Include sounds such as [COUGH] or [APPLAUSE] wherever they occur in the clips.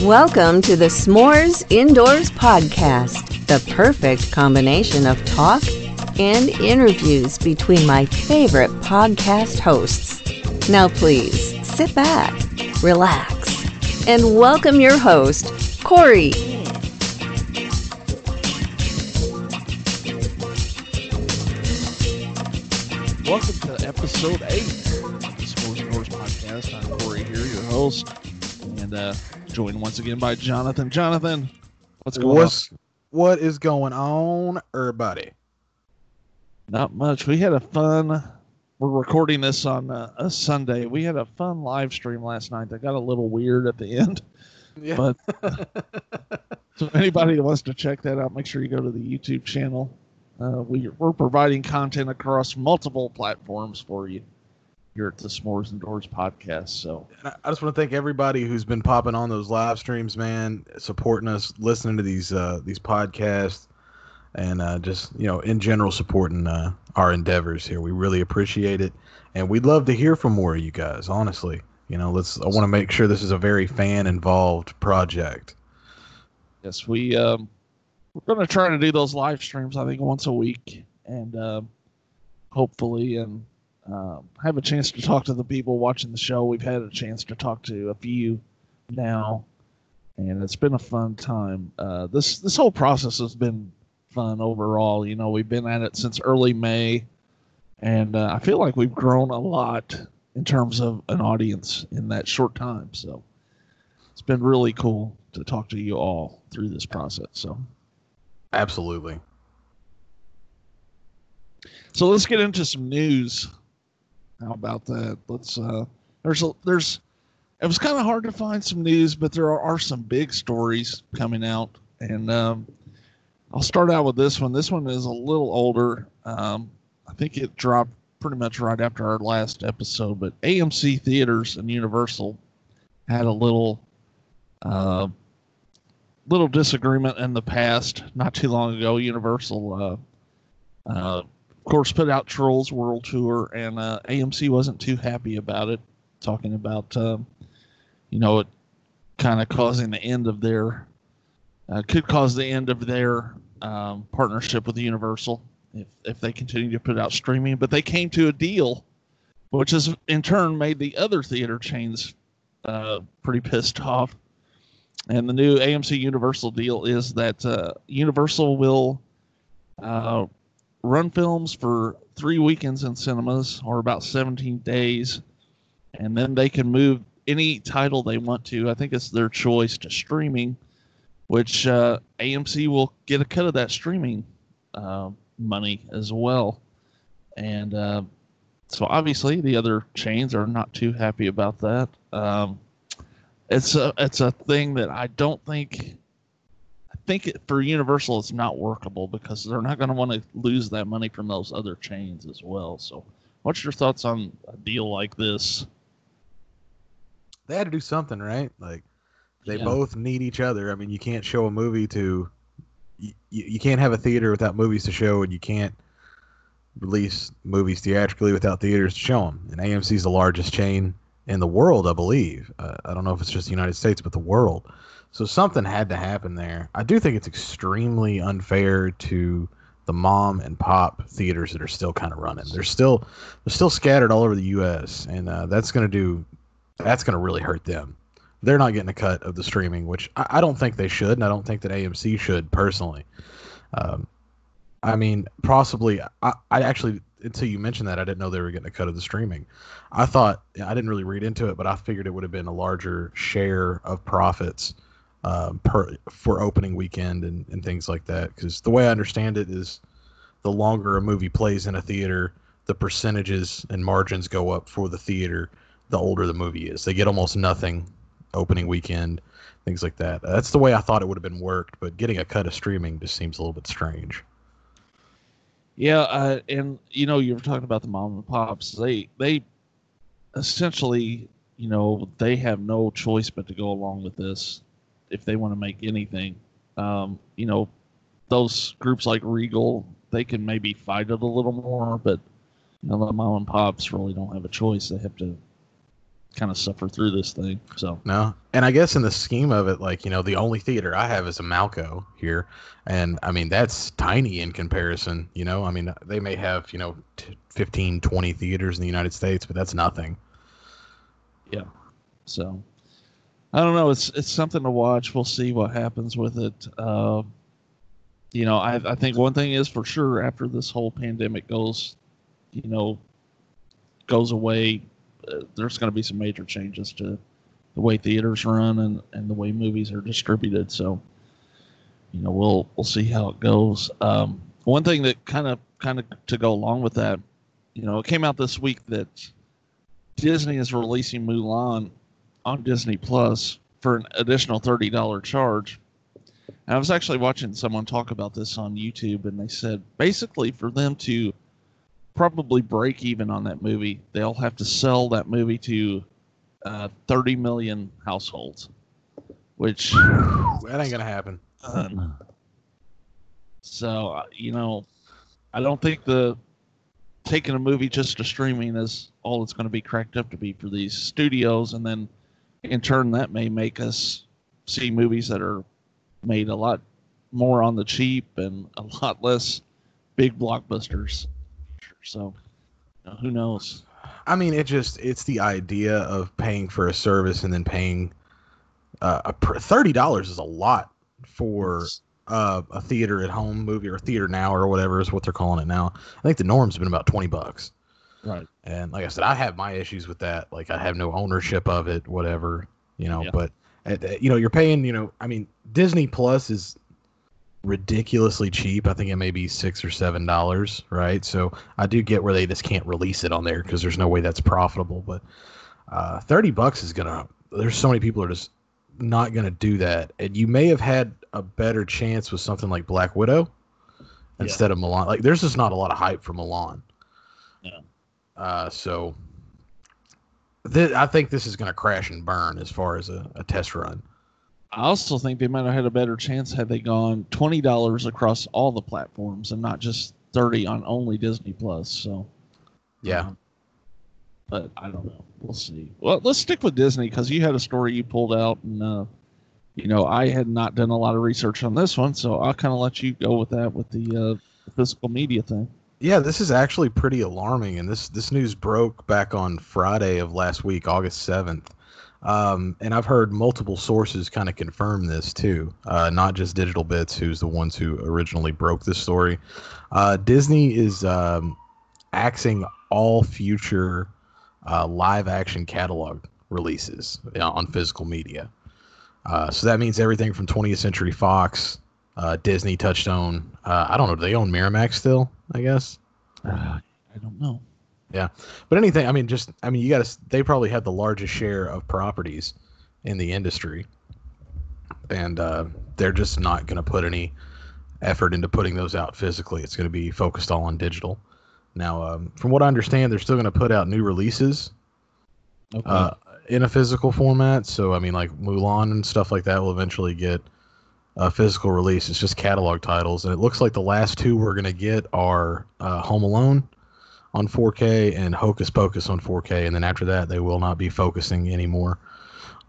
Welcome to the S'mores Indoors Podcast, the perfect combination of talk and interviews between my favorite podcast hosts. Now, please sit back, relax, and welcome your host, Corey. Welcome to episode eight host, and uh, joined once again by Jonathan. Jonathan, what's going What's what is going on, everybody? Not much. We had a fun. We're recording this on uh, a Sunday. We had a fun live stream last night that got a little weird at the end. [LAUGHS] Yeah. But so anybody that wants to check that out, make sure you go to the YouTube channel. Uh, we, we're providing content across multiple platforms for you here at the S'mores Indoors podcast. So I- I just want to thank everybody who's been popping on those live streams, man, supporting us, listening to these uh, these podcasts, and uh, just you know, in general, supporting uh, our endeavors here. We really appreciate it, and we'd love to hear from more of you guys. Honestly, you know, let's. I want to make sure this is a very fan involved project. yes, we um, we're going to try to do those live streams. I think once a week, and um, hopefully, and um, have a chance to talk to the people watching the show. We've had a chance to talk to a few now, and it's been a fun time. Uh, this this whole process has been fun overall. You know, we've been at it since early May, and uh, I feel like we've grown a lot in terms of an audience in that short time. So it's been really cool to talk to you all through this process. So Absolutely. so let's get into some news. How about that? Let's uh there's a there's it was kind of hard to find some news, but there are, are some big stories coming out and um I'll start out with this one. This one is a little older. Um I think it dropped pretty much right after our last episode, but AMC Theaters and Universal had a little uh little disagreement in the past not too long ago universal uh, uh, of course put out trolls world tour and uh, amc wasn't too happy about it talking about um, you know it kind of causing the end of their uh, could cause the end of their um, partnership with universal if, if they continue to put out streaming. But they came to a deal which has in turn made the other theater chains uh, pretty pissed off. And the new AMC Universal deal is that uh, Universal will uh, run films for three weekends in cinemas or about 17 days, and then they can move any title they want to. I think it's their choice to streaming, which uh, AMC will get a cut of that streaming uh, money as well. And uh, so obviously the other chains are not too happy about that. Um, it's a it's a thing that I don't think think for Universal it's not workable because they're not going to want to lose that money from those other chains as well. So, what's your thoughts on a deal like this? They had to do something, right? Like they Yeah. both need each other. I mean, you can't show a movie to you, you can't have a theater without movies to show, and you can't release movies theatrically without theaters to show them. And AMC is the largest chain in the world, I believe. Uh, I don't know if it's just the United States, but the world. So something had to happen there. I do think it's extremely unfair to the mom and pop theaters that are still kind of running. They're still they're still scattered all over the U.S. and uh, that's going to do that's going to really hurt them. They're not getting a cut of the streaming, which I, I don't think they should, and I don't think that AMC should personally. Um, I mean, possibly. I, I actually, until you mentioned that, I didn't know they were getting a cut of the streaming. I thought I didn't really read into it, but I figured it would have been a larger share of profits um, per for opening weekend and, and things like that. Because the way I understand it is, the longer a movie plays in a theater, the percentages and margins go up for the theater. The older the movie is, they get almost nothing opening weekend, things like that. That's the way I thought it would have been worked, but getting a cut of streaming just seems a little bit strange. Yeah, uh, and you know you were talking about the mom and pops. They they essentially, you know, they have no choice but to go along with this if they want to make anything. Um, you know, those groups like Regal, they can maybe fight it a little more, but you know the mom and pops really don't have a choice. They have to kind of suffer through this thing. So No, and I guess in the scheme of it, like you know, the only theater I have is a Malco here, and I mean that's tiny in comparison. You know, I mean they may have you know t- 15, 20 theaters in the United States, but that's nothing. Yeah. So I don't know. It's it's something to watch. We'll see what happens with it. Uh, you know, I I think one thing is for sure after this whole pandemic goes, you know, goes away, uh, there's going to be some major changes to the way theaters run and and the way movies are distributed. So, you know, we'll we'll see how it goes. Um, one thing that kind of kind of to go along with that, you know, it came out this week that Disney is releasing Mulan on Disney Plus for an additional thirty dollar charge. And I was actually watching someone talk about this on YouTube, and they said basically for them to probably break even on that movie, they'll have to sell that movie to uh, 30 million households, which That ain't gonna happen. uh, so uh, you know, I don't think the taking a movie just to streaming is all it's going to be cracked up to be for these studios, and then in turn that may make us see movies that are made a lot more on the cheap and a lot less big blockbusters. So you know, who knows? I mean, it just it's the idea of paying for a service and then paying uh, a pr- thirty dollars is a lot for uh, a theater at home movie or theater now or whatever is what they're calling it now. I think the norm's been about twenty bucks. Right. And like I said, I have my issues with that. Like I have no ownership of it, whatever, you know. Yeah. But uh, uh, you know, you're paying. You know, I mean, Disney Plus is ridiculously cheap. I think it may be six or seven dollars, right? So I do get where they just can't release it on there because there's no way that's profitable. But uh, thirty bucks is gonna. There's so many people are just not gonna do that, and you may have had a better chance with something like Black Widow instead of Mulan. Like, there's just not a lot of hype for Mulan. Uh, so th- I think this is going to crash and burn as far as a, a test run. I also think they might have had a better chance had they gone twenty dollars across all the platforms and not just thirty on only Disney Plus. So Yeah. um, but I don't know. We'll see. Well, let's stick with Disney because you had a story you pulled out, and uh, you know I had not done a lot of research on this one, so I'll kind of let you go with that with the uh, physical media thing. Yeah, this is actually pretty alarming, and this this news broke back on Friday of last week, August seventh. Um, and I've heard multiple sources kind of confirm this too, uh, not just Digital Bits, who's the ones who originally broke this story. Uh, Disney is um, axing all future uh, live action catalog releases know, on physical media. Uh, so that means everything from 20th Century Fox, uh, Disney, Touchstone. Uh, I don't know. Do they own Miramax still? I guess. Uh, I don't know. Yeah, but anything, I mean, just I mean, you got to. They probably have the largest share of properties in the industry, and uh, they're just not going to put any effort into putting those out physically. It's going to be focused all on digital. Now, um, from what I understand, they're still going to put out new releases Okay. uh, in a physical format. So, I mean, like Mulan and stuff like that will eventually get a physical release. It's just catalog titles, and it looks like the last two we're to get are uh, Home Alone on 4K and Hocus Pocus on 4K, and then after that, they will not be focusing anymore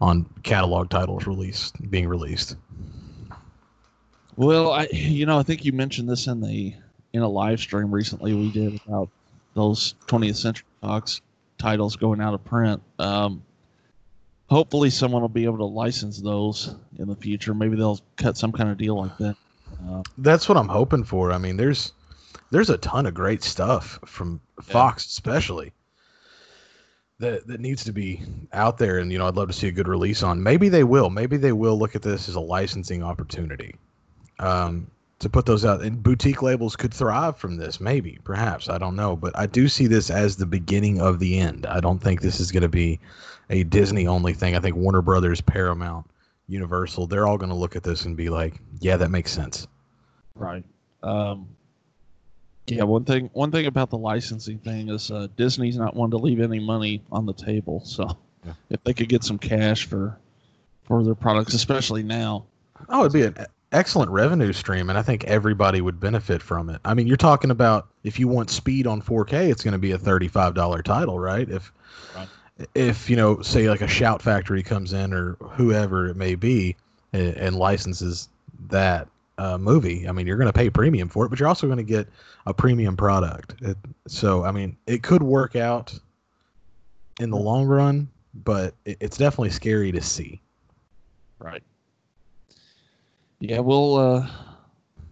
on catalog titles released being released. Well, I you know I think you mentioned this in the in a live stream recently we did about those 20th Century Fox titles going out of print. Um, hopefully, someone will be able to license those in the future. Maybe they'll cut some kind of deal like that. Uh, That's what I'm hoping for. I mean, there's there's a ton of great stuff from Fox, especially that that needs to be out there, and you know, I'd love to see a good release on. Maybe they will. Maybe they will look at this as a licensing opportunity um, to put those out. And boutique labels could thrive from this. Maybe, perhaps, I don't know, but I do see this as the beginning of the end. I don't think this is going to be a Disney only thing. I think Warner Brothers, Paramount, Universal, they're all going to look at this and be like, "Yeah, that makes sense." right. Um, yeah. One thing. One thing about the licensing thing is uh, Disney's not one to leave any money on the table. So Yeah. if they could get some cash for for their products, especially now, Oh, it'd be an excellent revenue stream, and I think everybody would benefit from it. I mean, you're talking about if you want speed on 4K, it's going to be a thirty-five dollar title, right? If Right. if you know, say like a Shout Factory comes in or whoever it may be and, and licenses that uh, movie, I mean, you're going to pay premium for it, but you're also going to get a premium product. It, so, I mean, it could work out in the long run, but it, it's definitely scary to see. Right. Yeah, we'll uh,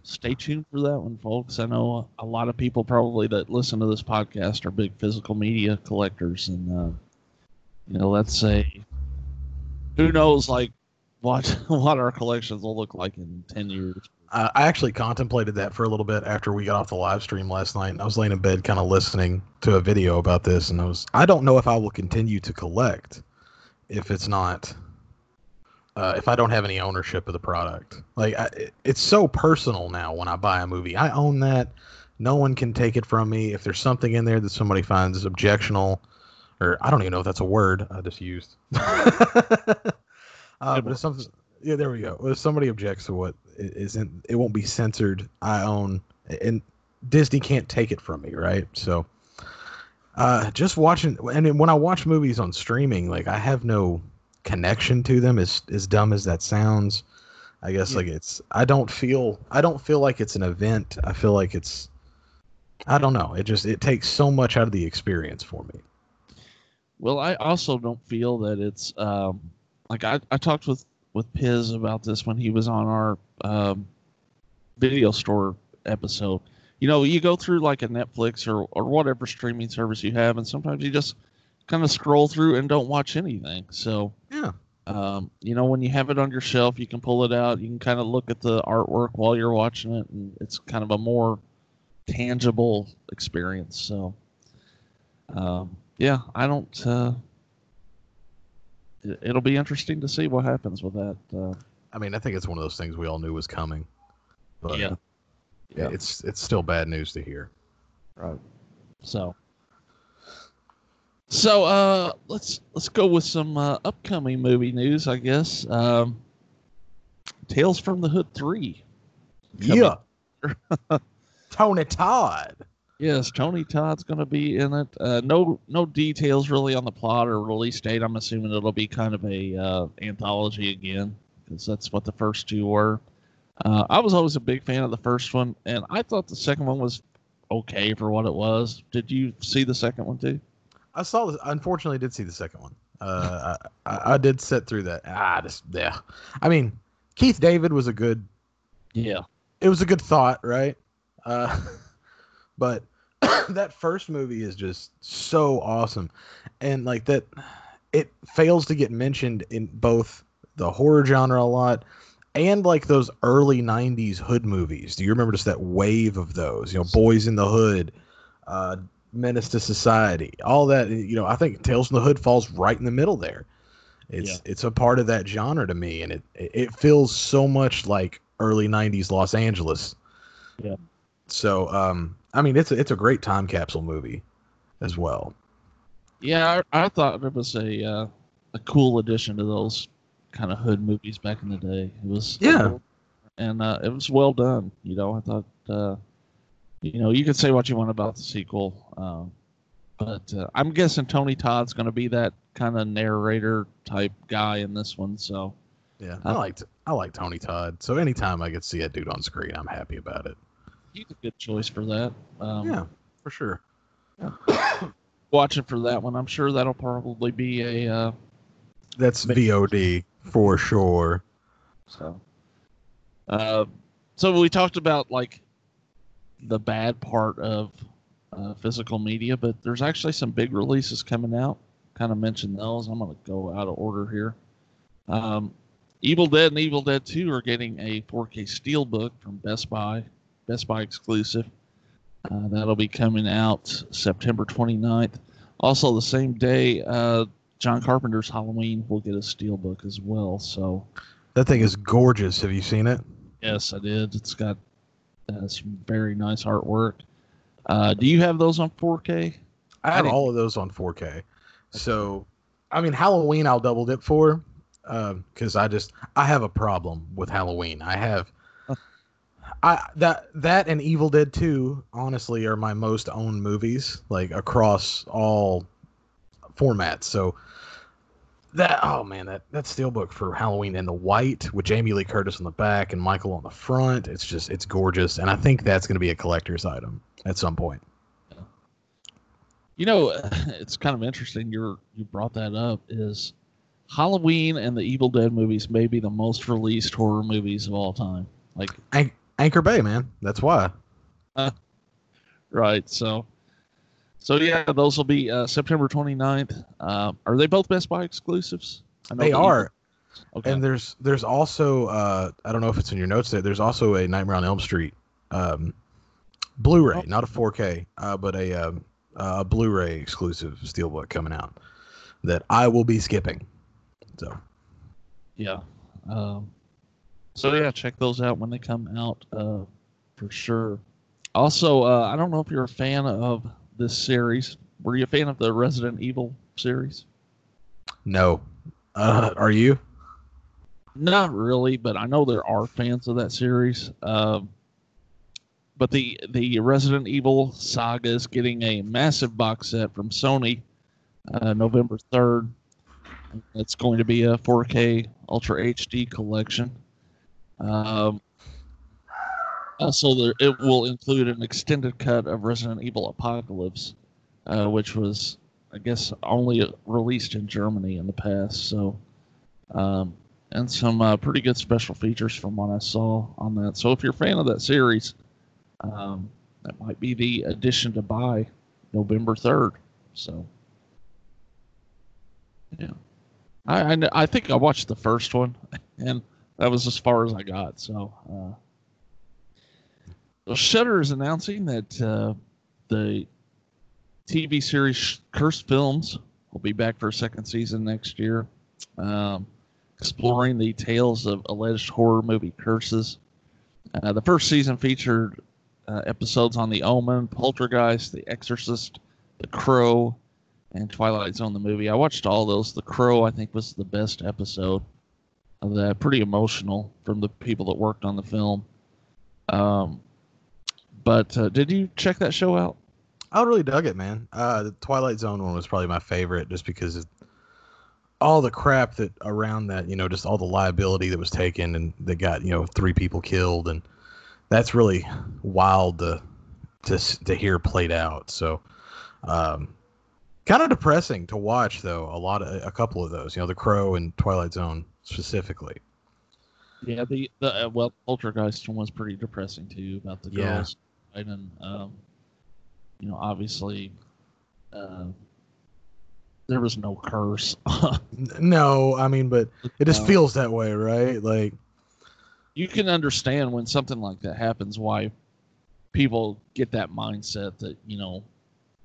stay tuned for that one, folks. I know a lot of people probably that listen to this podcast are big physical media collectors, and uh, you know, let's say, who knows, like what [LAUGHS] what our collections will look like in ten years. I I actually contemplated that for a little bit after we got off the live stream last night. I was laying in bed, kind of listening to a video about this, and I was I don't know if I will continue to collect if it's not uh, if I don't have any ownership of the product. Like I, it's so personal now when I buy a movie. I own that. No one can take it from me. If there's something in there that somebody finds objectional, or I don't even know if that's a word I just used. [LAUGHS] uh, but if something, yeah, there we go. If somebody objects to what isn't, it won't be censored. I own, and Disney can't take it from me, right? So, uh, just watching, and when I watch movies on streaming, like I have no connection to them. As as dumb as that sounds, I guess Yeah. like it's. I don't feel. I don't feel like it's an event. I feel like it's. I don't know. It just it takes so much out of the experience for me. Well, I also don't feel that it's um, like I, I talked with with Piz about this when he was on our um, video store episode. You know, you go through like a Netflix or or whatever streaming service you have, and sometimes you just kind of scroll through and don't watch anything. So Yeah. um, you know, when you have it on your shelf, you can pull it out. You can kind of look at the artwork while you're watching it, and it's kind of a more tangible experience. So, um, yeah, I don't. Uh, it- it'll be interesting to see what happens with that. Uh, I mean, I think it's one of those things we all knew was coming. But Yeah. yeah, it's it's still bad news to hear. Right. So. So uh, let's let's go with some uh, upcoming movie news, I guess. Um, Tales from the Hood three. Coming- Yeah. [LAUGHS] Tony Todd. Yes, Tony Todd's going to be in it. Uh, no, no details really on the plot or release date. I'm assuming it'll be kind of a uh, anthology again, because that's what the first two were. Uh, I was always a big fan of the first one, and I thought the second one was okay for what it was. Did you see the second one too? I saw this. Unfortunately, I did see the second one. Uh, I, I, I did sit through that. Ah, just yeah. I mean, Keith David was a good. Yeah, It was a good thought, right? Uh, [LAUGHS] but [COUGHS] that first movie is just so awesome, and like that, it fails to get mentioned in both the horror genre a lot and like those early 90s hood movies do you remember just that wave of those you know boys in the hood uh menace to society all that you know i think tales from the hood falls right in the middle there it's Yeah. it's a part of that genre to me and it it feels so much like early 90s los angeles Yeah. so um i mean it's a, it's a great time capsule movie as well yeah. I, I thought it was a uh, a cool addition to those kind of hood movies back in the day. It was Yeah. and uh, it was well done. You know, I thought uh, you know you could say what you want about the sequel, um, but uh, I'm guessing Tony Todd's going to be that kind of narrator type guy in this one. So yeah i Uh, liked i like tony todd so anytime i get to see a dude on screen i'm happy about it he's a good choice for that. Um, yeah for sure [COUGHS] watching for that one. I'm sure that'll probably be a uh, that's vod for sure So, uh, so we talked about like the bad part of uh, physical media, but there's actually some big releases coming out. Kind of mentioned those. I'm gonna go out of order here. Um, Evil Dead and Evil Dead 2 are getting a 4K Steelbook from Best Buy, Best Buy exclusive. Uh, that'll be coming out September 29th. Also, the same day, uh, John Carpenter's Halloween will get a Steelbook as well. So, that thing is gorgeous have you seen it Yes, I did. It's got uh, some very nice artwork. Uh, do you have those on 4K? I have all of those on 4K. So, I mean, Halloween I'll double dip for, because I just I have a problem with Halloween. I have [LAUGHS] I that that and Evil Dead 2 honestly are my most owned movies like across all formats. So that oh man, that that steelbook for Halloween in the white with Jamie Lee Curtis on the back and Michael on the front, it's just it's gorgeous and I think that's going to be a collector's item at some point. You know, [LAUGHS] it's kind of interesting. You you brought that up. Is Halloween and the Evil Dead movies may be the most released horror movies of all time. Like An- Anchor Bay, man. That's why. [LAUGHS] right, so so yeah, those will be uh, September 29th. Uh, are they both Best Buy exclusives? I know They the are. Okay. And there's there's also uh I don't know if it's in your notes there. There's also a Nightmare on Elm Street um Blu-ray, Oh. not a 4K, uh, but a um, uh, Blu-ray exclusive steelbook coming out that I will be skipping. So Yeah. Um, so yeah, check those out when they come out uh, for sure. Also, uh, I don't know if you're a fan of this series. Were you a fan of the Resident Evil series? no, uh, are you? Not really, but I know there are fans of that series. Um, but the the Resident Evil saga is getting a massive box set from Sony uh, November third. It's going to be a 4K Ultra HD collection. Um, also, there, it will include an extended cut of Resident Evil Apocalypse, uh, which was, I guess, only released in Germany in the past. So, um, and some uh, pretty good special features from what I saw on that. So, if you're a fan of that series, um, that might be the addition to buy November 3rd. So, yeah. I, I, I think I watched the first one, [LAUGHS] and that was as far as I got. So, uh, well, Shudder is announcing that uh, the TV series Cursed Films will be back for a second season next year, um, exploring the tales of alleged horror movie curses. Uh, the first season featured uh, episodes on The Omen, Poltergeist, The Exorcist, The Crow, and Twilight Zone the movie. I watched all those. The Crow, I think, was the best episode of that. Pretty emotional from the people that worked on the film. Um, but uh, did you check that show out? I really dug it, man. Uh, the Twilight Zone one was probably my favorite, just because of all the crap that around that, you know, just all the liability that was taken, and that got you know three people killed, and that's really wild to to to hear played out. So, um, kind of depressing to watch, though. A lot of a couple of those, you know, The Crow and Twilight Zone specifically. Yeah, the the uh, well, Poltergeist one was pretty depressing too about the Yeah. girls, and um, you know, obviously, uh, there was no curse. [LAUGHS] No, I mean, but it just feels that way, right? Like, you can understand when something like that happens why people get that mindset that you know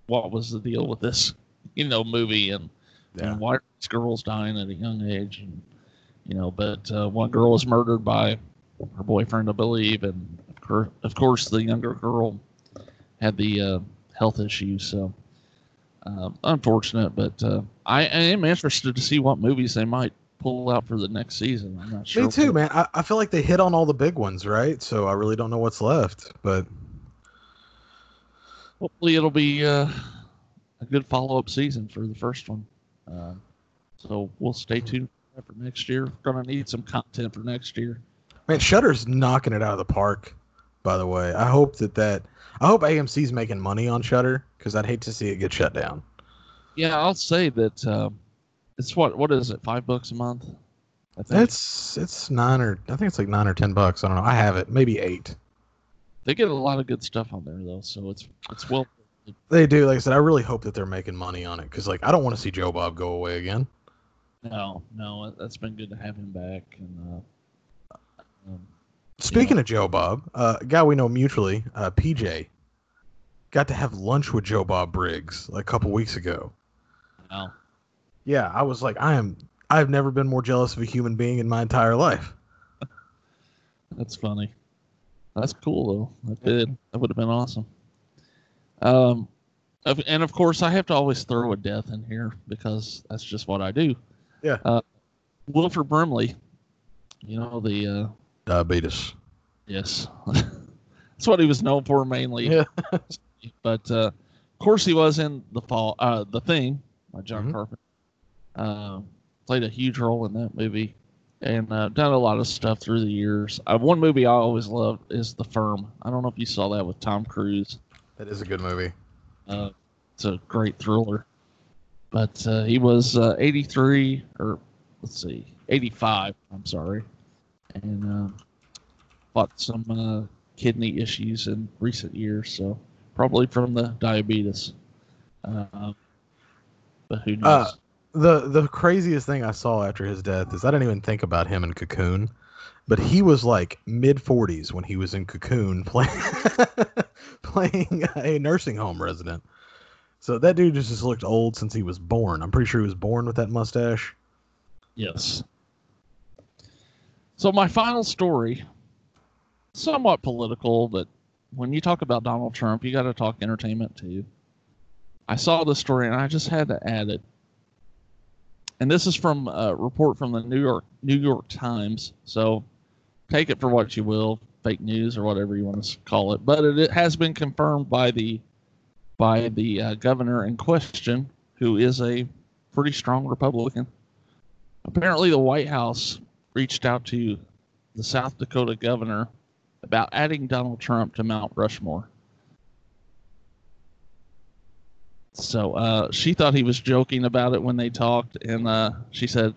what was the deal with this [LAUGHS] you know movie and, Yeah. and why are these girls dying at a young age and you know but uh, one girl was murdered by her boyfriend i believe and of course, of course the younger girl had the uh, health issues so um, unfortunate but uh, I, I am interested to see what movies they might pull out for the next season i'm not sure Me too, what- man. I, I feel like they hit on all the big ones, right? So I really don't know what's left. But hopefully it'll be uh, a good follow-up season for the first one. Uh, so we'll stay tuned for next year. We're gonna need some content for next year. man, Shudder's knocking it out of the park. By the way, I hope that that I hope AMC's making money on Shudder because I'd hate to see it get shut down. Yeah, I'll say that um, it's what what is it? Five bucks a month. I think It's it's nine or I think it's like nine or ten bucks. I don't know. I have it, maybe eight. they get a lot of good stuff on there though, so it's it's well. They do. Like I said, I really hope that they're making money on it because like I don't want to see Joe Bob go away again. No, no, that's been good to have him back. And uh, um, Speaking of Joe Bob, uh, a guy we know mutually, uh, PJ, got to have lunch with Joe Bob Briggs like, a couple weeks ago. wow, Yeah, I was like, I am. I've never been more jealous of a human being in my entire life. [LAUGHS] That's funny. That's cool though. That did. That would have been awesome. Um, and of course, I have to always throw a death in here because that's just what I do. Yeah. Uh, Wilford Brimley, you know the uh, Diabetes. yes, [LAUGHS] That's what he was known for mainly. Yeah. [LAUGHS] but uh, of course, he was in the fall, uh, the thing by John Mhm. Carpenter. Uh, played a huge role in that movie, and uh, done a lot of stuff through the years. Uh, one movie I always loved is The Firm. I don't know if you saw that with Tom Cruise. That is a good movie. Uh, it's a great thriller. But uh, he was uh, 83, or let's see, 85. I'm sorry, and uh, fought some uh, kidney issues in recent years. So probably from the diabetes. Uh, but who knows? Uh, the the craziest thing I saw after his death is I didn't even think about him in Cocoon, but he was like mid 40s when he was in Cocoon [LAUGHS] playing playing a nursing home resident. So that dude just, just looked old since he was born. I'm pretty sure he was born with that mustache. Yes. So my final story, somewhat political, but when you talk about Donald Trump, you got to talk entertainment too. I saw this story and I just had to add it. And this is from a report from the New York New York Times. So take it for what you will, fake news or whatever you want to call it. But it, it has been confirmed by the by the uh, governor in question, who is a pretty strong Republican. Apparently, the White House reached out to the South Dakota governor about adding Donald Trump to Mount Rushmore. So uh, she thought he was joking about it when they talked, and uh, she said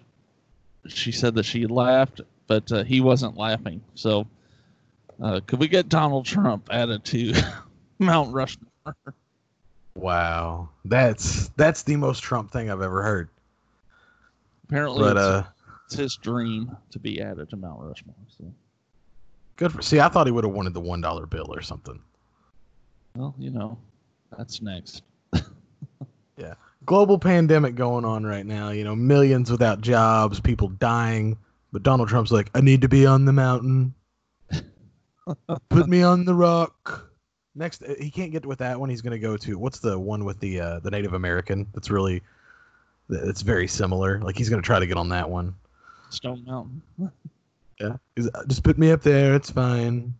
she said that she laughed, but uh, he wasn't laughing. So uh, could we get Donald Trump added to [LAUGHS] Mount Rushmore? Wow, that's that's the most Trump thing I've ever heard. Apparently, But it's, his dream to be added to Mount Rushmore. So, good for. See, I thought he would have wanted the one dollar bill or something. well, you know, that's next. [LAUGHS] Yeah, global pandemic going on right now. You know, millions without jobs, people dying. But Donald Trump's like, I need to be on the mountain. [LAUGHS] Put me on the rock. Next, uh, he can't get with that one. He's going to go to what's the one with the uh, the Native American? That's really, that's very similar. Like he's going to try to get on that one. Stone Mountain. Yeah, uh, just put me up there. It's fine.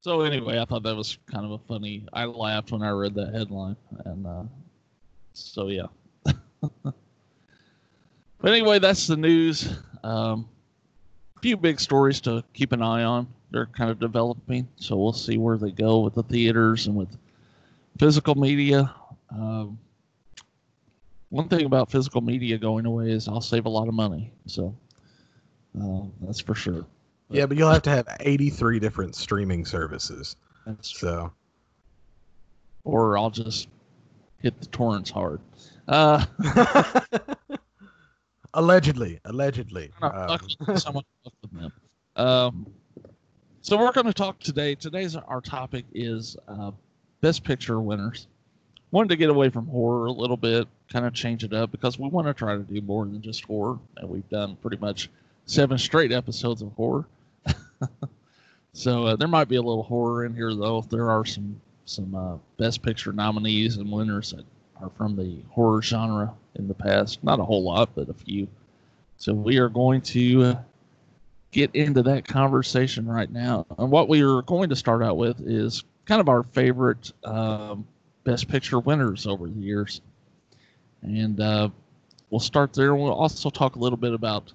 So anyway, I thought that was kind of a funny. I laughed when I read that headline, and uh, so yeah. [LAUGHS] but anyway, that's the news. Um, a few big stories to keep an eye on. They're kind of developing, so we'll see where they go with the theaters and with physical media. Um, one thing about physical media going away is I'll save a lot of money. So uh, that's for sure. Yeah, but you'll have to have 83 different streaming services. That's true. So or I'll just hit the torrents hard. Uh, [LAUGHS] allegedly, allegedly. Um, someone [LAUGHS] them. Um, so we're going to talk today. Today's our topic is uh, best picture winners. Wanted to get away from horror a little bit, kind of change it up because we want to try to do more than just horror, and we've done pretty much seven straight episodes of horror. [LAUGHS] so uh, there might be a little horror in here, though. If there are some some uh, best picture nominees and winners that are from the horror genre in the past. Not a whole lot, but a few. So we are going to uh, get into that conversation right now. And what we are going to start out with is kind of our favorite um, best picture winners over the years. And uh, we'll start there. We'll also talk a little bit about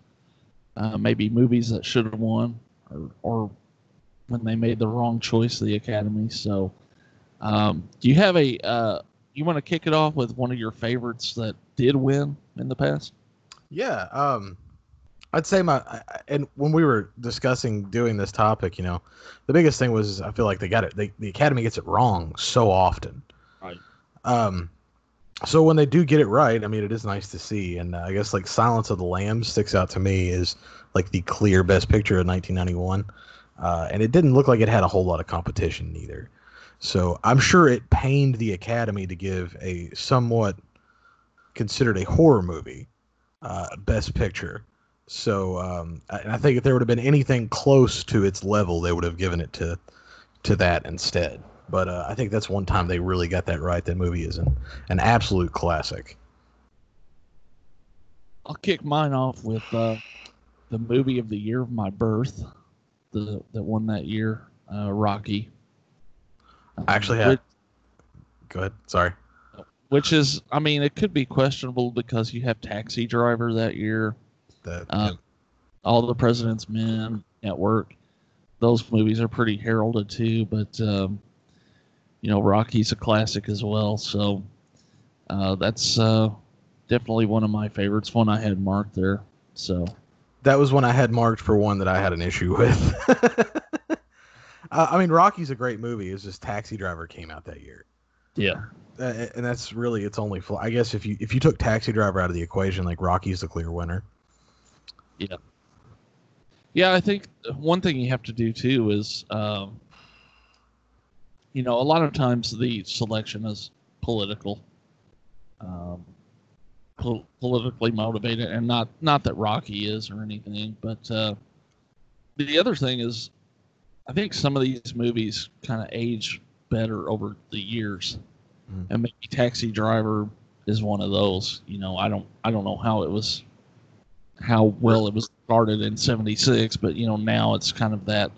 uh, maybe movies that should have won or, or when they made the wrong choice of the Academy. So, um, do you have a, uh, you want to kick it off with one of your favorites that did win in the past? Yeah, um, I'd say my I- I- and when we were discussing doing this topic, you know, the biggest thing was I feel like they got it. They, the Academy gets it wrong so often. Right. Um, so when they do get it right, I mean, it is nice to see. And uh, I guess like Silence of the Lambs sticks out to me is like the clear best picture of 1991. Uh, and it didn't look like it had a whole lot of competition either. So I'm sure it pained the Academy to give a somewhat considered a horror movie uh, best picture. So, um, I- and I think if there would have been anything close to its level, they would have given it to to that instead. But uh, I think that's one time they really got that right. That movie is an, an absolute classic. I'll kick mine off with uh, the movie of the year of my birth. the that won that year, uh, Rocky. I actually Um, had. which, Go ahead. Sorry. which is, I mean, it could be questionable because you have Taxi Driver that year, That uh, All the President's Men, Network. Those movies are pretty heralded too, but um, you know, Rocky's a classic as well. So uh, that's uh, definitely one of my favorites. One I had marked there. So that was one I had marked for one that I had an issue with. [LAUGHS] uh, I mean, Rocky's a great movie. It's just Taxi Driver came out that year, yeah, uh, and that's really its only flaw. I guess if you if you took Taxi Driver out of the equation, like Rocky's the clear winner. Yeah. Yeah, I think one thing you have to do too is, um, you know, a lot of times the selection is political, um, pol- politically motivated, and not not that Rocky is or anything, but uh, the other thing is, I think some of these movies kind of age better over the years, Mm. and maybe Taxi Driver is one of those. You know, I don't I don't know how it was how well it was started in 76 but you know now it's kind of that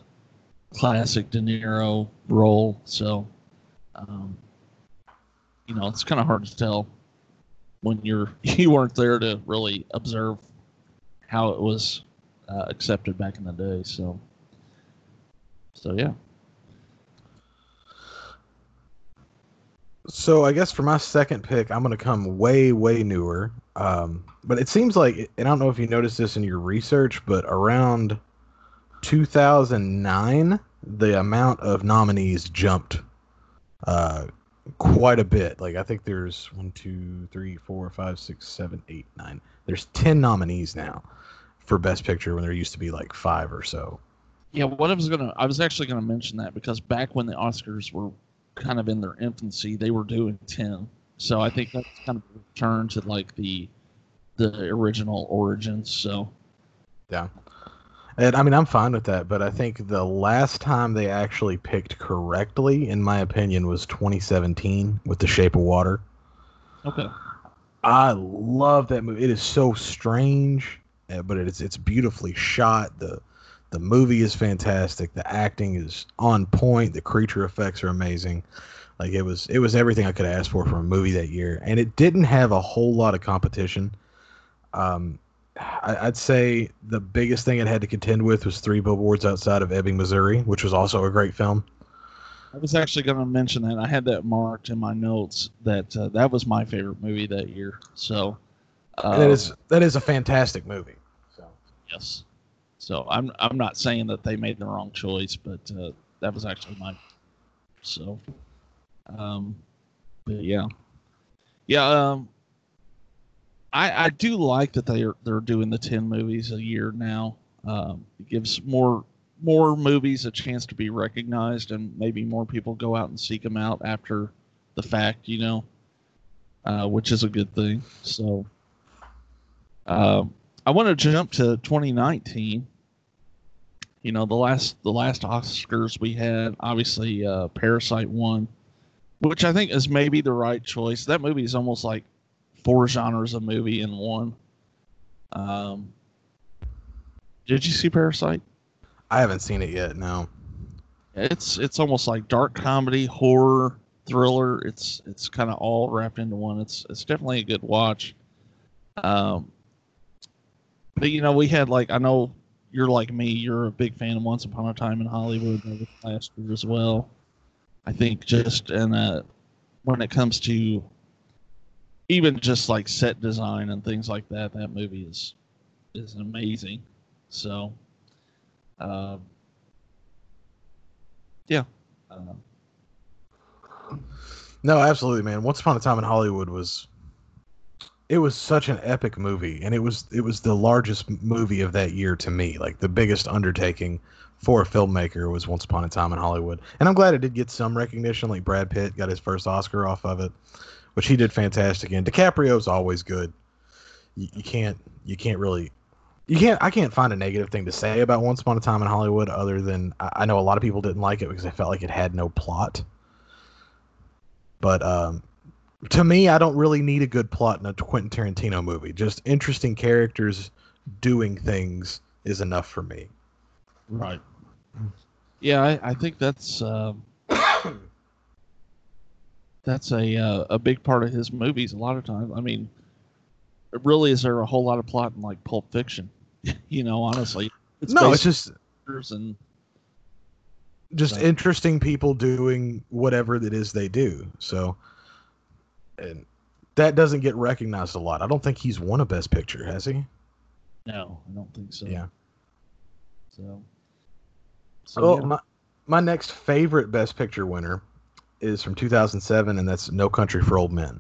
classic de niro role so um, you know it's kind of hard to tell when you're [LAUGHS] you weren't there to really observe how it was uh, accepted back in the day so so yeah So I guess for my second pick, I'm gonna come way, way newer. Um, but it seems like, and I don't know if you noticed this in your research, but around 2009, the amount of nominees jumped uh, quite a bit. Like I think there's one, two, three, four, five, six, seven, eight, nine. There's 10 nominees now for Best Picture when there used to be like five or so. yeah what i was gonna i was actually gonna mention that because back when the oscars were kind of in their infancy they were doing 10 so i think that's kind of a return to like the the original origins so Yeah. And I mean, I'm fine with that, but I think the last time they actually picked correctly, in my opinion, was 2017 with The Shape of Water. okay I love that movie. It is so strange, uh, but it's it's beautifully shot. the The movie is fantastic. The acting is on point. The creature effects are amazing. Like it was it was everything I could ask for from a movie that year, and it didn't have a whole lot of competition. Um, I'd say the biggest thing it had to contend with was Three Billboards Outside of Ebbing, Missouri, which was also a great film. I was actually going to mention that. I had that marked in my notes that uh, that was my favorite movie that year. So, uh, that is that is a fantastic movie. So yes. So I'm I'm not saying that they made the wrong choice, but uh, that was actually my. So, um, but yeah, yeah. Um, I I do like that they are they're doing the ten movies a year now. Um, it gives more more movies a chance to be recognized, and maybe more people go out and seek them out after the fact. You know, uh, which is a good thing. So, um, I want to jump to 2019. You know, the last the last Oscars we had, obviously, uh, Parasite won, which I think is maybe the right choice. That movie is almost like four genres of movie in one. Um, did you see Parasite? I haven't seen it yet. No. It's it's almost like dark comedy, horror, thriller. It's it's kind of all wrapped into one. It's it's definitely a good watch. Um, but you know, we had like I know you're like me. You're a big fan of Once Upon a Time in Hollywood last year as well. I think just in a, when it comes to even just like set design and things like that, that movie is is amazing. So, um, yeah. Um, No, absolutely, man. Once Upon a Time in Hollywood was it was such an epic movie and it was it was the largest movie of that year to me. Like the biggest undertaking for a filmmaker was Once Upon a Time in Hollywood. And I'm glad it did get some recognition like Brad Pitt got his first Oscar off of it, which he did fantastic in. DiCaprio's always good. You, you can't you can't really you can't I can't find a negative thing to say about Once Upon a Time in Hollywood other than I, I know a lot of people didn't like it because they felt like it had no plot. But um, to me, I don't really need a good plot in a Quentin Tarantino movie. Just interesting characters doing things is enough for me. right. Yeah, I, I think that's um, that's a uh, a big part of his movies. A lot of times, I mean, really, is there a whole lot of plot in like Pulp Fiction? [LAUGHS] you know, honestly, it's no, it's just and just interesting people doing whatever it is they do. So, and that doesn't get recognized a lot. I don't think he's won a Best Picture, has he? No, I don't think so. Yeah. So. so well, yeah. my my next favorite Best Picture winner is from 2007, and that's No Country for Old Men.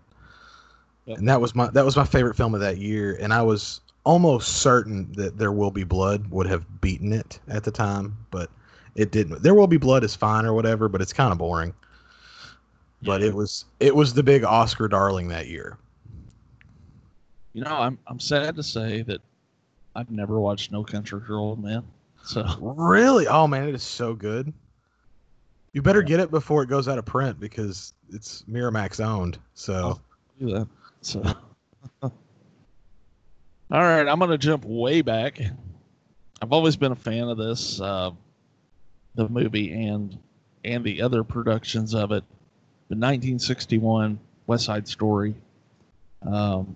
Yep. And that was my that was my favorite film of that year, and I was almost certain that There Will Be Blood would have beaten it at the time, but it didn't. There Will Be Blood is fine or whatever, but it's kind of boring. Yeah. But it was it was the big Oscar darling that year. You know, I'm I'm sad to say that I've never watched No Country for Old Men. So really, oh man, it is so good. You better yeah. get it before it goes out of print because it's Miramax owned. So do that. So [LAUGHS] all right, I'm gonna jump way back. I've always been a fan of this, uh, the movie and and the other productions of it. The 1961 West Side Story. Um,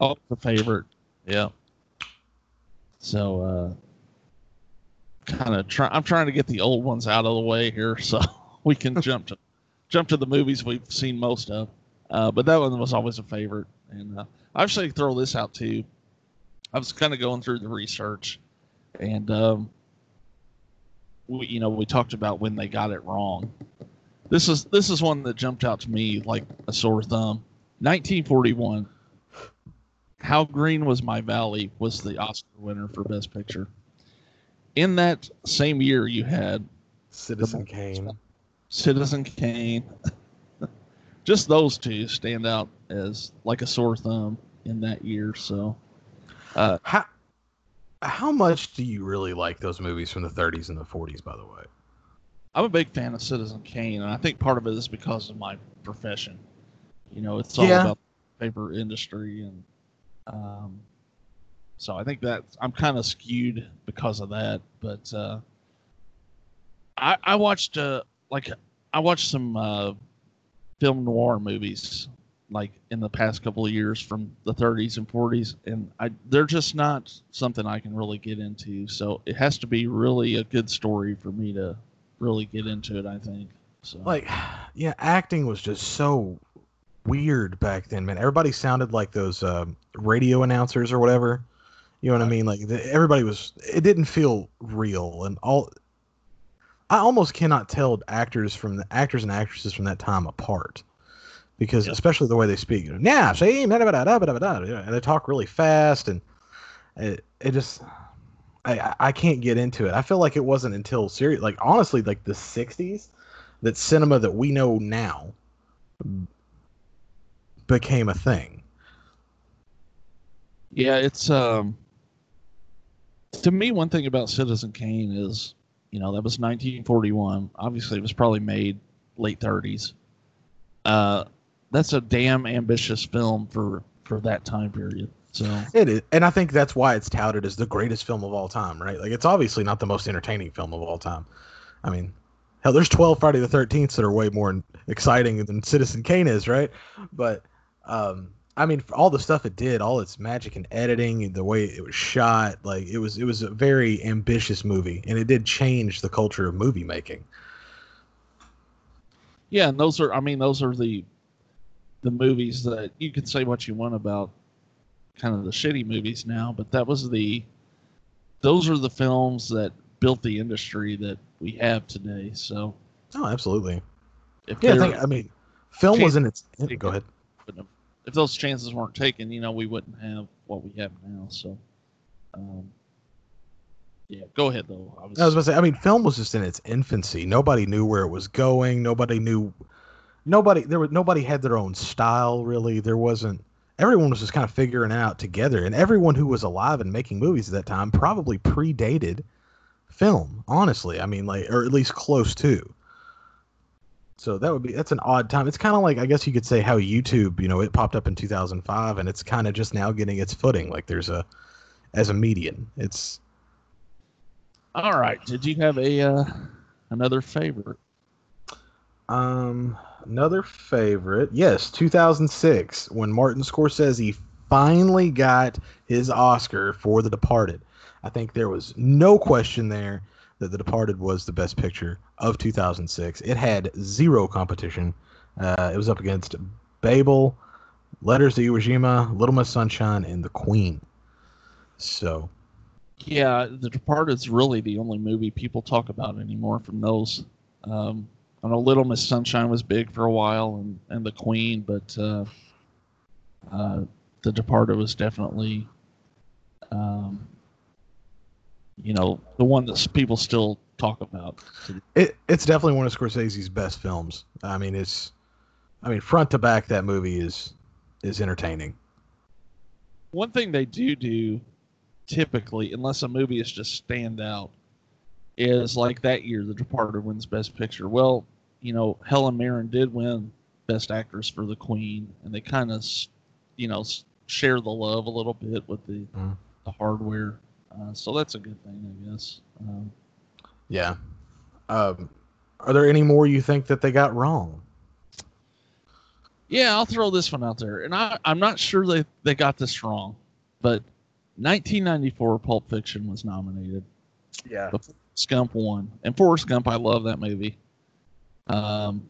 oh, the favorite. Yeah. So uh, kind of try. I'm trying to get the old ones out of the way here, so [LAUGHS] we can jump to jump to the movies we've seen most of. Uh, but that one was always a favorite, and uh, I actually throw this out too. I was kind of going through the research, and um, we, you know, we talked about when they got it wrong. This is this is one that jumped out to me like a sore thumb. 1941. How Green Was My Valley was the Oscar winner for Best Picture in that same year, you had Citizen Kane. Citizen Kane. [LAUGHS] Just those two stand out as like a sore thumb in that year. So, uh, how how much do you really like those movies from the 30s and the 40s? By the way, I'm a big fan of Citizen Kane, and I think part of it is because of my profession. You know, it's all yeah. about the paper industry and um, so I think that I'm kind of skewed because of that. But uh, I, I watched uh, like I watched some uh, film noir movies like in the past couple of years from the 30s and 40s, and I they're just not something I can really get into. So it has to be really a good story for me to really get into it. I think. So like, [SIGHS] yeah, acting was just so weird back then, man. Everybody sounded like those uh, radio announcers or whatever. You know what I mean? Like the, everybody was. It didn't feel real, and all. I almost cannot tell actors from the actors and actresses from that time apart, because yep. especially the way they speak. You know, yeah, see, and they talk really fast, and it it just. I, I can't get into it. I feel like it wasn't until serious, like honestly, like the '60s, that cinema that we know now became a thing. Yeah, it's um to me, one thing about Citizen Kane is, you know, that was 1941. Obviously, it was probably made late 30s. Uh, that's a damn ambitious film for for that time period. So it is, and I think that's why it's touted as the greatest film of all time, right? Like, it's obviously not the most entertaining film of all time. I mean, hell, there's 12 Friday the 13th that are way more exciting than Citizen Kane is, right? But um, I mean, all the stuff it did, all its magic and editing, the way it was shot, like it was it was a very ambitious movie, and it did change the culture of movie making. Yeah, and those are I mean, those are the the movies that you can say what you want about kind of the shitty movies now, but that was the those are the films that built the industry that we have today. So Oh, absolutely. yeah, I, think, I mean, film was in its. Go ahead if those chances weren't taken, you know, we wouldn't have what we have now. So, um, yeah, go ahead though. I was, I was about to say, I mean, film was just in its infancy. Nobody knew where it was going. Nobody knew. Nobody there was nobody had their own style really. There wasn't. Everyone was just kind of figuring out together, and everyone who was alive and making movies at that time probably predated film. Honestly, I mean, like, or at least close to. So that would be that's an odd time. It's kind of like I guess you could say how YouTube, you know, it popped up in 2005 and it's kind of just now getting its footing like there's a as a median. It's All right. Did you have a uh, another favorite? Um, another favorite. Yes, 2006 when Martin Scorsese finally got his Oscar for The Departed. I think there was no question there that The Departed was the best picture of 2006. It had zero competition. Uh, it was up against Babel, Letters to Iwo Jima, Little Miss Sunshine, and The Queen. So, Yeah, The Departed is really the only movie people talk about anymore from those. Um, I know Little Miss Sunshine was big for a while, and, and The Queen, but uh, uh, The Departed was definitely, um, you know, the one that people still talk about. it, it's definitely one of Scorsese's best films. I mean, it's, I mean, front to back, that movie is is entertaining. One thing they do do typically, unless a movie is just stand out, is like that year, The Departed wins Best Picture. Well, you know, Helen Mirren did win Best Actress for The Queen, and they kind of, you know, share the love a little bit with the Mm. the hardware. Uh, so that's a good thing, I guess. Um, Yeah. Um, are there any more you think that they got wrong? yeah, I'll throw this one out there, and I, I'm not sure they they got this wrong, but 1994 Pulp Fiction was nominated. Yeah. But Forrest Gump won, and Forrest Gump, I love that movie. Um,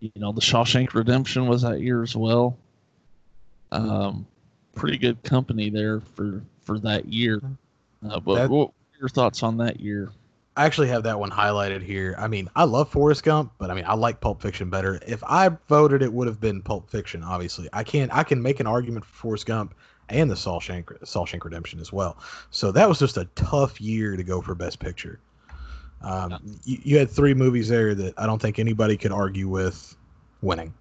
you know, The Shawshank Redemption was that year as well. Um, pretty good company there for for that year. Uh, but That- what were your thoughts on that year? I actually have that one highlighted here. I mean, I love Forrest Gump, but I mean, I like Pulp Fiction better. If I voted, it would have been Pulp Fiction. Obviously, I can't. I can make an argument for Forrest Gump and the Shawshank Shawshank Redemption as well. So that was just a tough year to go for Best Picture. Um, Yeah. you, you had three movies there that I don't think anybody could argue with winning.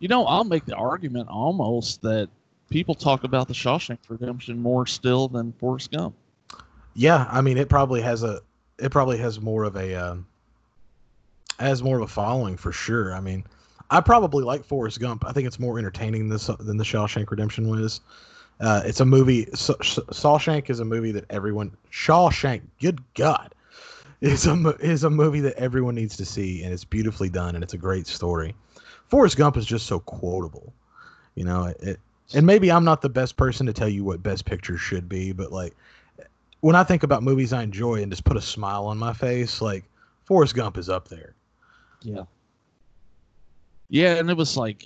You know, I'll make the argument almost that people talk about The Shawshank Redemption more still than Forrest Gump. Yeah, I mean, it probably has a. It probably has more of a. Um, has more of a following for sure. I mean, I probably like Forrest Gump. I think it's more entertaining than, than the Shawshank Redemption was. Uh, it's a movie. Shawshank is a movie that everyone. Shawshank, good God, is a is a movie that everyone needs to see, and it's beautifully done, and it's a great story. Forrest Gump is just so quotable, you know. It, and maybe I'm not the best person to tell you what Best Picture should be, but like when I think about movies I enjoy and just put a smile on my face, like Forrest Gump is up there. Yeah. Yeah, and it was like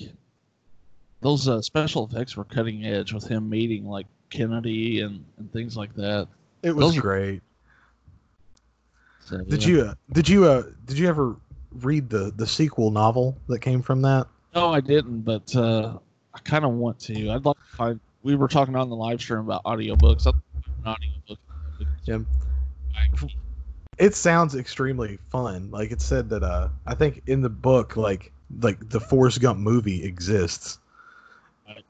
those uh, special effects were cutting edge with him meeting like Kennedy and, and things like that. It was Those are- great. So, Did yeah. you uh, did you uh did you ever read the the sequel novel that came from that? No, I didn't, but uh, I kind of want to. I'd like to find. We were talking on the live stream about audiobooks. I'd like to find an audiobook. Yeah. It sounds extremely fun. Like it said that uh I think in the book like like the Forrest Gump movie exists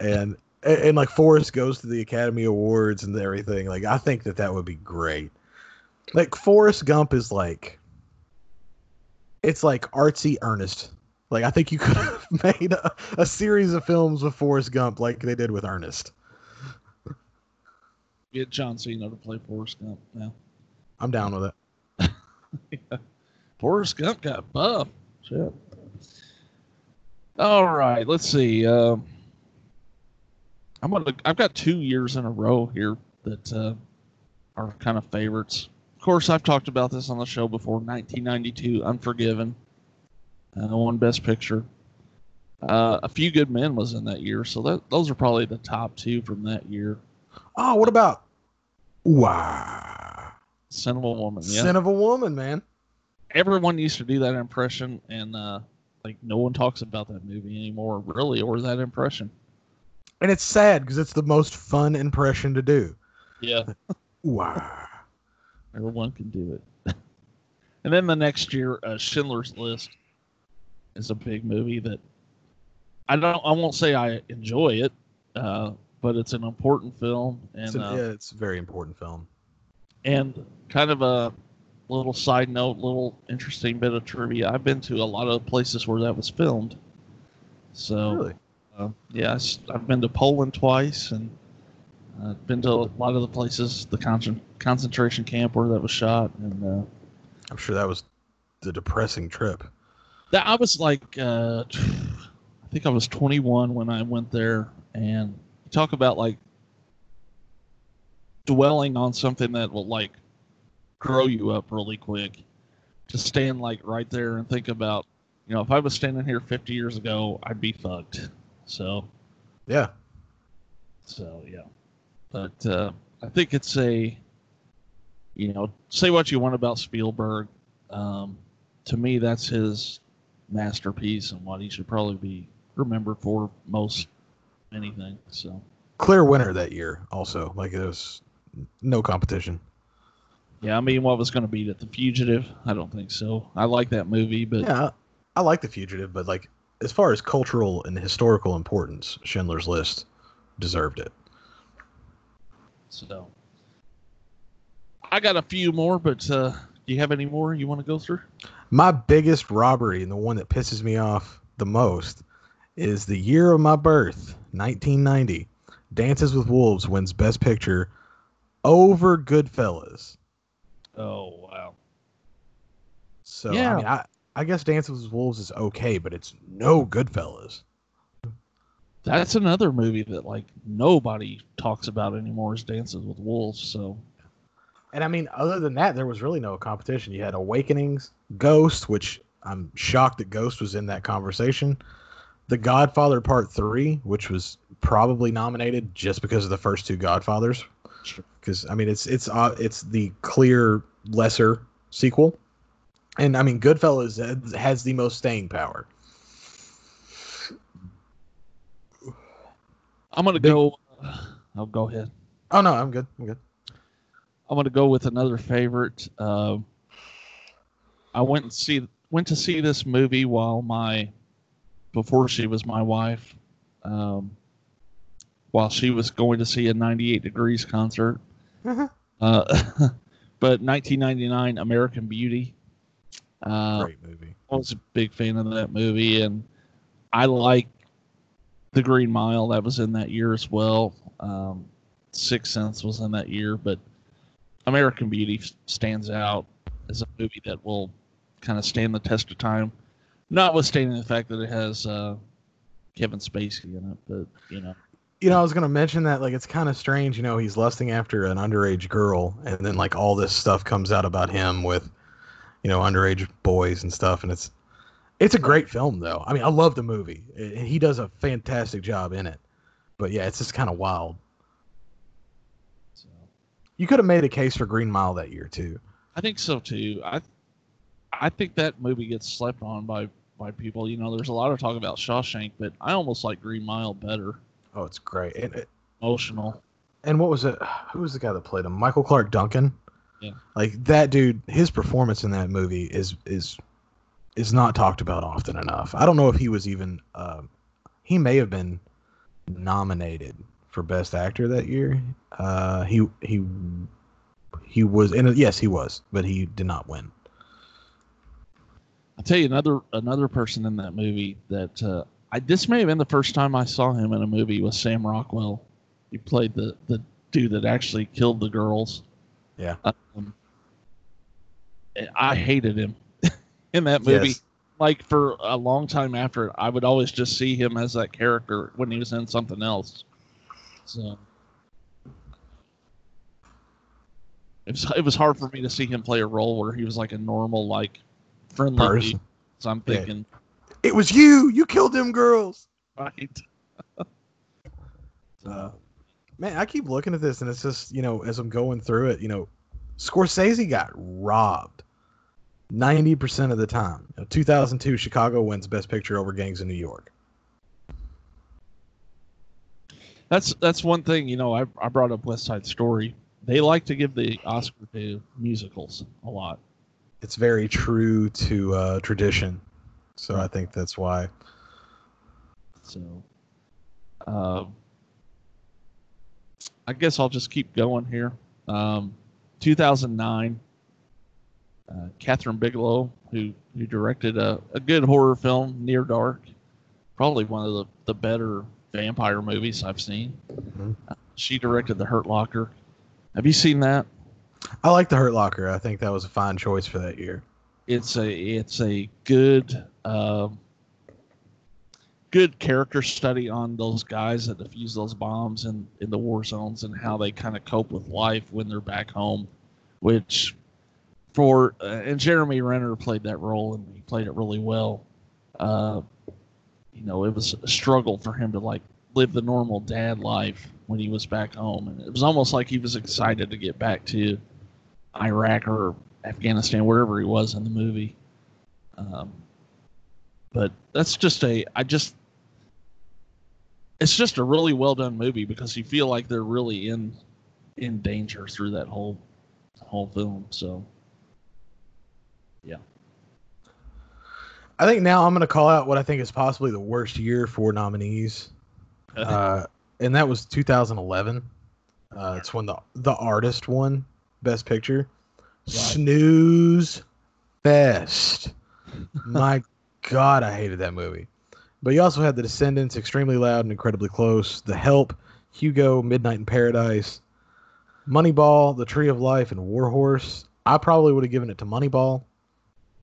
and and, and like Forrest goes to the Academy Awards and everything. Like I think that that would be great. Like Forrest Gump is like it's like artsy Ernest. Like I think you could have [LAUGHS] made a, a series of films with Forrest Gump like they did with Ernest. Get John Cena to play Forrest Gump now. I'm down with it. [LAUGHS] Forrest Gump got buff. Shit. All right, let's see. Um, I'm gonna. I've got two years in a row here that uh, are kind of favorites. Of course, I've talked about this on the show before. 1992, Unforgiven, uh, won Best Picture. Uh, a Few Good Men was in that year, so that those are probably the top two from that year. Oh, what about Wow. Scent of a Woman, yeah. Scent of a woman, man. everyone used to do that impression and uh like no one talks about that movie anymore really or that impression And it's sad because it's the most fun impression to do. yeah [LAUGHS] Wow. everyone can do it [LAUGHS] and then the next year uh, schindler's list is a big movie that i don't i won't say i enjoy it uh but it's an important film It's and an- uh, yeah, it's a very important film. and kind of a little side note little interesting bit of trivia i've been to a lot of places where that was filmed so Really? Uh, yes, I've been to Poland twice, and Uh, been to a lot of the places, the con- concentration camp where that was shot, and uh, I'm sure that was the depressing trip. That I was like, uh, [SIGHS] I think I was 21 when I went there, and talk about like dwelling on something that will like grow you up really quick. To stand like right there and think about, you know, if I was standing here 50 years ago, I'd be fucked. So, Yeah. so yeah, but uh, I think it's a, you know, say what you want about Spielberg. Um, to me, that's his masterpiece and what he should probably be remembered for most anything. So Clear winner that year, also. Like, it was no competition. yeah, I mean, what was going to beat it? The Fugitive? I don't think so. I like that movie, but Yeah, I, I like The Fugitive, but, like, as far as cultural and historical importance, Schindler's List deserved it. so I got a few more, but uh, do you have any more you want to go through? My biggest robbery and the one that pisses me off the most is the year of my birth, 1990. Dances with Wolves wins Best Picture over Goodfellas. Oh wow. So Yeah. I mean, I, I guess Dances with Wolves is okay, but it's no Goodfellas. That's another movie that like nobody talks about anymore is Dances with Wolves. So And I mean, other than that, there was really no competition. You had Awakenings, Ghost, which I'm shocked that Ghost was in that conversation. The Godfather Part Three, which was probably nominated just because of the first two Godfathers. Sure. Because I mean, it's it's uh, it's the clear lesser sequel, and I mean, Goodfellas has- has the most staying power. I'm gonna Big- go. I'll go ahead. Oh no, I'm good. I'm good. I'm gonna go with another favorite. Um I went and see went to see this movie while my before she was my wife. Um, while she was going to see a 98 Degrees concert. Mhm. Uh, [LAUGHS] but 1999 American Beauty. Uh, Great movie. I was a big fan of that movie, and I like The Green Mile. That was in that year as well. Um, Sixth Sense was in that year, but American Beauty stands out as a movie that will kind of stand the test of time. Notwithstanding the fact that it has uh, Kevin Spacey in it, but you know, You know, I was gonna mention that like it's kind of strange. You know, he's lusting after an underage girl, and then like all this stuff comes out about him with, you know, underage boys and stuff, and it's it's a great film though. I mean, I love the movie. I- He does a fantastic job in it. But yeah, it's just kind of wild. You could have made a case for Green Mile that year too. I think so too. I I think that movie gets slept on by by people. You know, there's a lot of talk about Shawshank, but I almost like Green Mile better. Oh, it's great. And Emotional. and what was it? Who was the guy that played him? Michael Clarke Duncan. Yeah. Like that dude, his performance in that movie is is is not talked about often enough. I don't know if he was even. Um, he may have been nominated for best actor that year. Uh, he he he was in. Yes, he was, but he did not win. I'll tell you another another person in that movie that uh, I this may have been the first time I saw him in a movie was Sam Rockwell. He played the the dude that actually killed the girls. Yeah. Um, I hated him [LAUGHS] in that movie. Yes. Like for a long time after it, I would always just see him as that character when he was in something else. So it was it was hard for me to see him play a role where he was like a normal, like friendly. Person. So I'm Yeah. thinking, It was you. You killed them girls. right? Uh, man, I keep looking at this, and it's just you know, as I'm going through it, you know, Scorsese got robbed ninety percent of the time. You know, 2002, Chicago wins Best Picture over Gangs in New York. That's that's one thing. You know, I I brought up West Side Story. They like to give the Oscar to musicals a lot. It's very true to uh, tradition, so I think that's why. So, uh, I guess I'll just keep going here. Um, 2009, uh, Kathryn Bigelow, who who directed a, a good horror film, Near Dark, probably one of the, the better vampire movies I've seen. Mhm. she directed The Hurt Locker. Have you seen that? I like the Hurt Locker. I think that was a fine choice for that year. It's a it's a good um, good character study on those guys that defuse those bombs in in the war zones and how they kind of cope with life when they're back home, which for uh, and Jeremy Renner played that role and he played it really well. Uh, you know, it was a struggle for him to like live the normal dad life when he was back home, and it was almost like he was excited to get back to Iraq or Afghanistan, wherever he was in the movie. Um, but that's just a, I just, it's just a really well done movie because you feel like they're really in, in danger through that whole, whole film. So, yeah. I think now I'm going to call out what I think is possibly the worst year for nominees, uh, and that was 2011. Uh, it's when the the artist won Best Picture. Snooze fest. [LAUGHS] My God, I hated that movie. But you also had The Descendants, Extremely Loud and Incredibly Close, The Help, Hugo, Midnight in Paradise, Moneyball, The Tree of Life, and Warhorse. I probably would have given it to Moneyball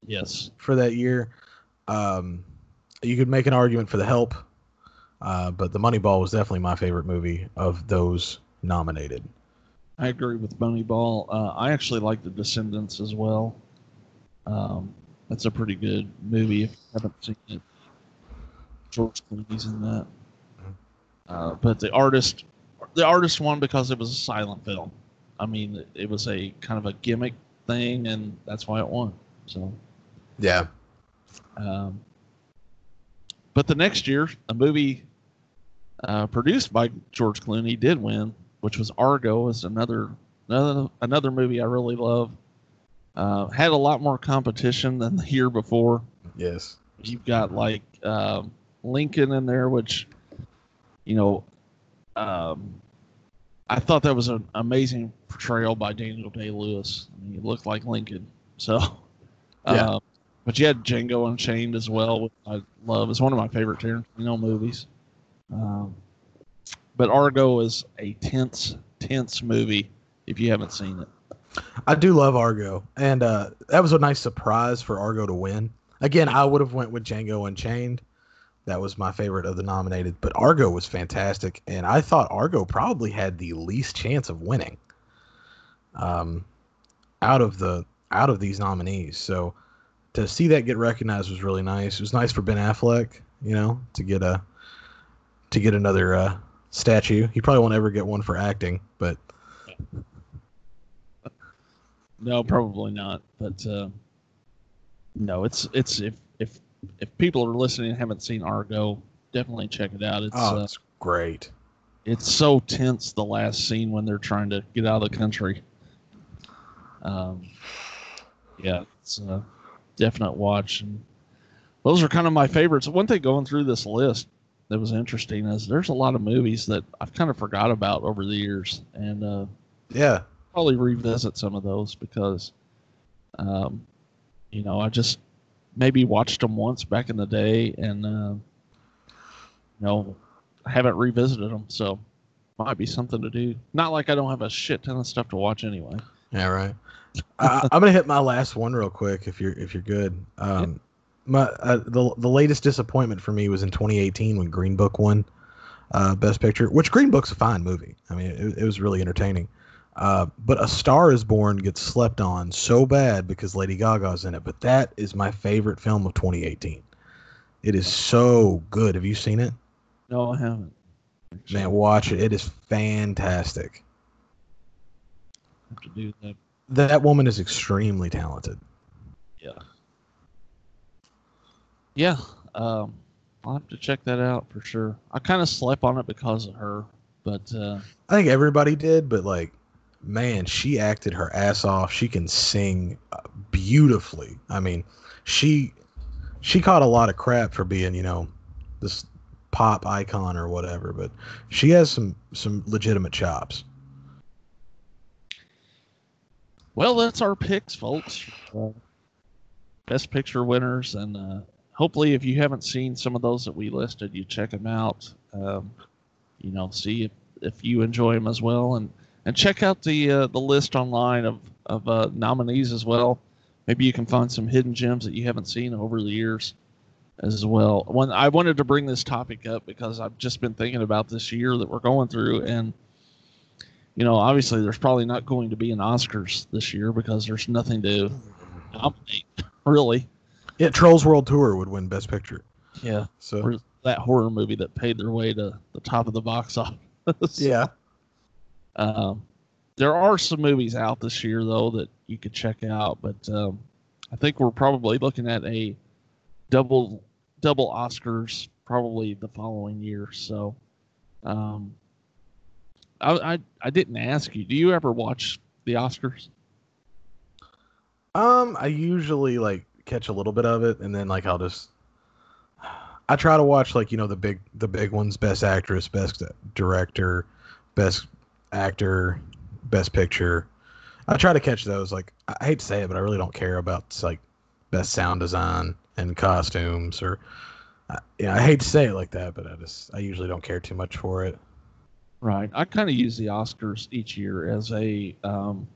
yes. for that year. Um, you could make an argument for The Help, uh, but The Moneyball was definitely my favorite movie of those nominated. I agree with Moneyball. Uh, I actually like The Descendants as well. Um, that's a pretty good movie if you haven't seen it. George Clooney's in that. Uh, but the artist, the artist won because it was a silent film. I mean, it, it was a kind of a gimmick thing, and that's why it won. So, Yeah. Um, but the next year, a movie uh, produced by George Clooney did win, which was Argo. Is another another another movie I really love. Uh, had a lot more competition than the year before. Yes. You've got like um, Lincoln in there, which you know, um, I thought that was an amazing portrayal by Daniel Day Lewis. I mean, he looked like Lincoln. So, Yeah. uh, but you had Django Unchained as well, which I love. It's one of my favorite Tarantino movies. Um, but Argo is a tense, tense movie if you haven't seen it. I do love Argo, and uh, that was a nice surprise for Argo to win. Again, I would have went with Django Unchained. That was my favorite of the nominated, but Argo was fantastic, and I thought Argo probably had the least chance of winning. Um, out of the out of these nominees, so to see that get recognized was really nice. It was nice for Ben Affleck, you know, to get a to get another uh, statue. He probably won't ever get one for acting, but No, probably not. But uh, no, it's it's if if if people are listening and haven't seen Argo, definitely check it out. It's oh, uh, great. it's so tense the last scene when they're trying to get out of the country. Um, yeah, it's a definite watch, and those are kind of my favorites. One thing going through this list that was interesting is there's a lot of movies that I've kind of forgot about over the years, and uh, Yeah, probably revisit some of those because, um, you know, I just maybe watched them once back in the day, and uh, you know, I haven't revisited them, so might be something to do. Not like I don't have a shit ton of stuff to watch anyway. Yeah, right. I, I'm gonna hit my last one real quick if you're if you're good. Um, my uh, the the latest disappointment for me was in 2018 when Green Book won uh, Best Picture, which Green Book's a fine movie. I mean, it, it was really entertaining. Uh, but A Star Is Born gets slept on so bad because Lady Gaga's in it. But that is my favorite film of 2018. It is so good. Have you seen it? No, I haven't. Man, watch it. It is fantastic. have to do that. That woman is extremely talented. Yeah. Yeah. Um, I'll have to check that out for sure. I kind of slept on it because of her, but uh, I think everybody did, but like, man, she acted her ass off. She can sing uh, beautifully. I mean, she she caught a lot of crap for being, you know, this pop icon or whatever, but she has some some legitimate chops. Well, that's our picks, folks. Uh, best picture winners, and uh, hopefully, if you haven't seen some of those that we listed, you check them out. Um, you know, see if if you enjoy them as well, and and check out the uh, the list online of of uh, nominees as well. Maybe you can find some hidden gems that you haven't seen over the years as well. When I wanted to bring this topic up because I've just been thinking about this year that we're going through, and you know, obviously there's probably not going to be an Oscars this year because there's nothing to nominate [LAUGHS] really. Yeah, Trolls World Tour would win Best Picture. Yeah, So or that horror movie that paid their way to the top of the box [LAUGHS] office. yeah, Um, there are some movies out this year though that you could check out, but um, I think we're probably looking at a double double Oscars probably the following year. So, um, I, I I didn't ask you. Do you ever watch the Oscars? Um, I usually like catch a little bit of it, and then like I'll just I try to watch like you know the big the big ones: best actress, best director, best actor, best picture. I try to catch those. Like I hate to say it, but I really don't care about like best sound design and costumes or. Yeah, I hate to say it like that, but I just I usually don't care too much for it. Right. I kind of use the Oscars each year as a um,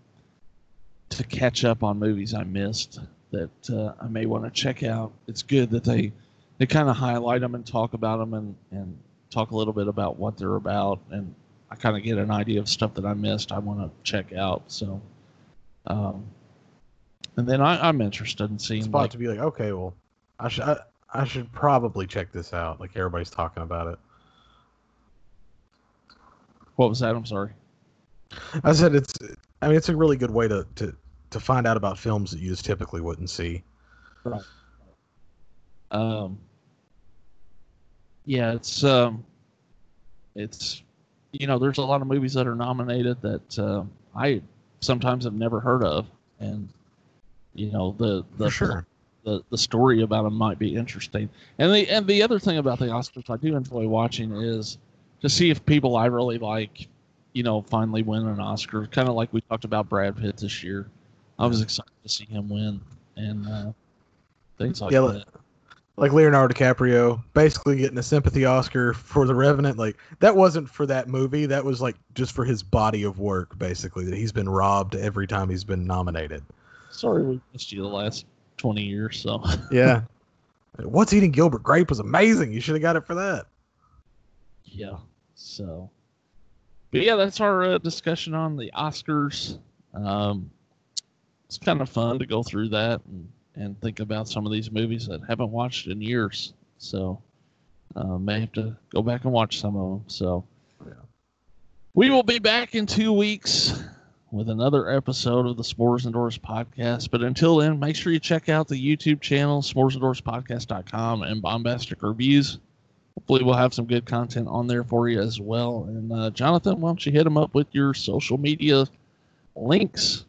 to catch up on movies I missed that uh, I may want to check out. It's good that they they kind of highlight them and talk about them and and talk a little bit about what they're about and I kind of get an idea of stuff that I missed I want to check out. So, um, and then I, I'm interested in seeing Spot like to be like, okay, well, I should I, I should probably check this out. Like everybody's talking about it. What was that? I'm sorry. I said it's. I mean, it's a really good way to to to find out about films that you just typically wouldn't see. Right. Um, yeah, it's um, it's you know, there's a lot of movies that are nominated that uh, I sometimes have never heard of, and you know the the sure. the, the story about them might be interesting. And the and the other thing about the Oscars I do enjoy watching is to see if people I really like, you know, finally win an Oscar. Kind of like we talked about Brad Pitt this year. I was excited to see him win and uh, things like Yeah, that. Like Leonardo DiCaprio, basically getting a sympathy Oscar for The Revenant. Like that wasn't for that movie. That was like just for his body of work, basically. That he's been robbed every time he's been nominated. Sorry we missed you the last twenty years. So [LAUGHS] Yeah. What's eating Gilbert Grape was amazing. You should have got it for that. yeah. So, but yeah, that's our uh, discussion on the Oscars. Um, it's kind of fun to go through that and, and think about some of these movies that haven't watched in years. So, uh, may have to go back and watch some of them. So, Yeah. we will be back in two weeks with another episode of the S'mores Indoors podcast. But until then, make sure you check out the YouTube channel, s'moresindoorspodcast.com and Bombastic Reviews. Hopefully, we'll have some good content on there for you as well. And uh, Jonathan, why don't you hit them up with your social media links?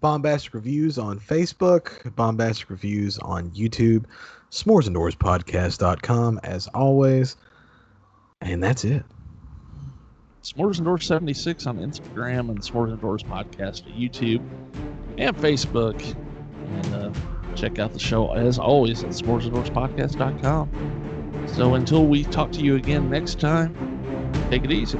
Bombastic Reviews on Facebook, Bombastic Reviews on YouTube, s'moresindoorspodcast.com as always. And that's it. S'mores Indoors 76 on Instagram and S'mores Indoors podcast at YouTube and Facebook. And uh, check out the show as always at s'moresindoorspodcast.com. So until we talk to you again next time, take it easy.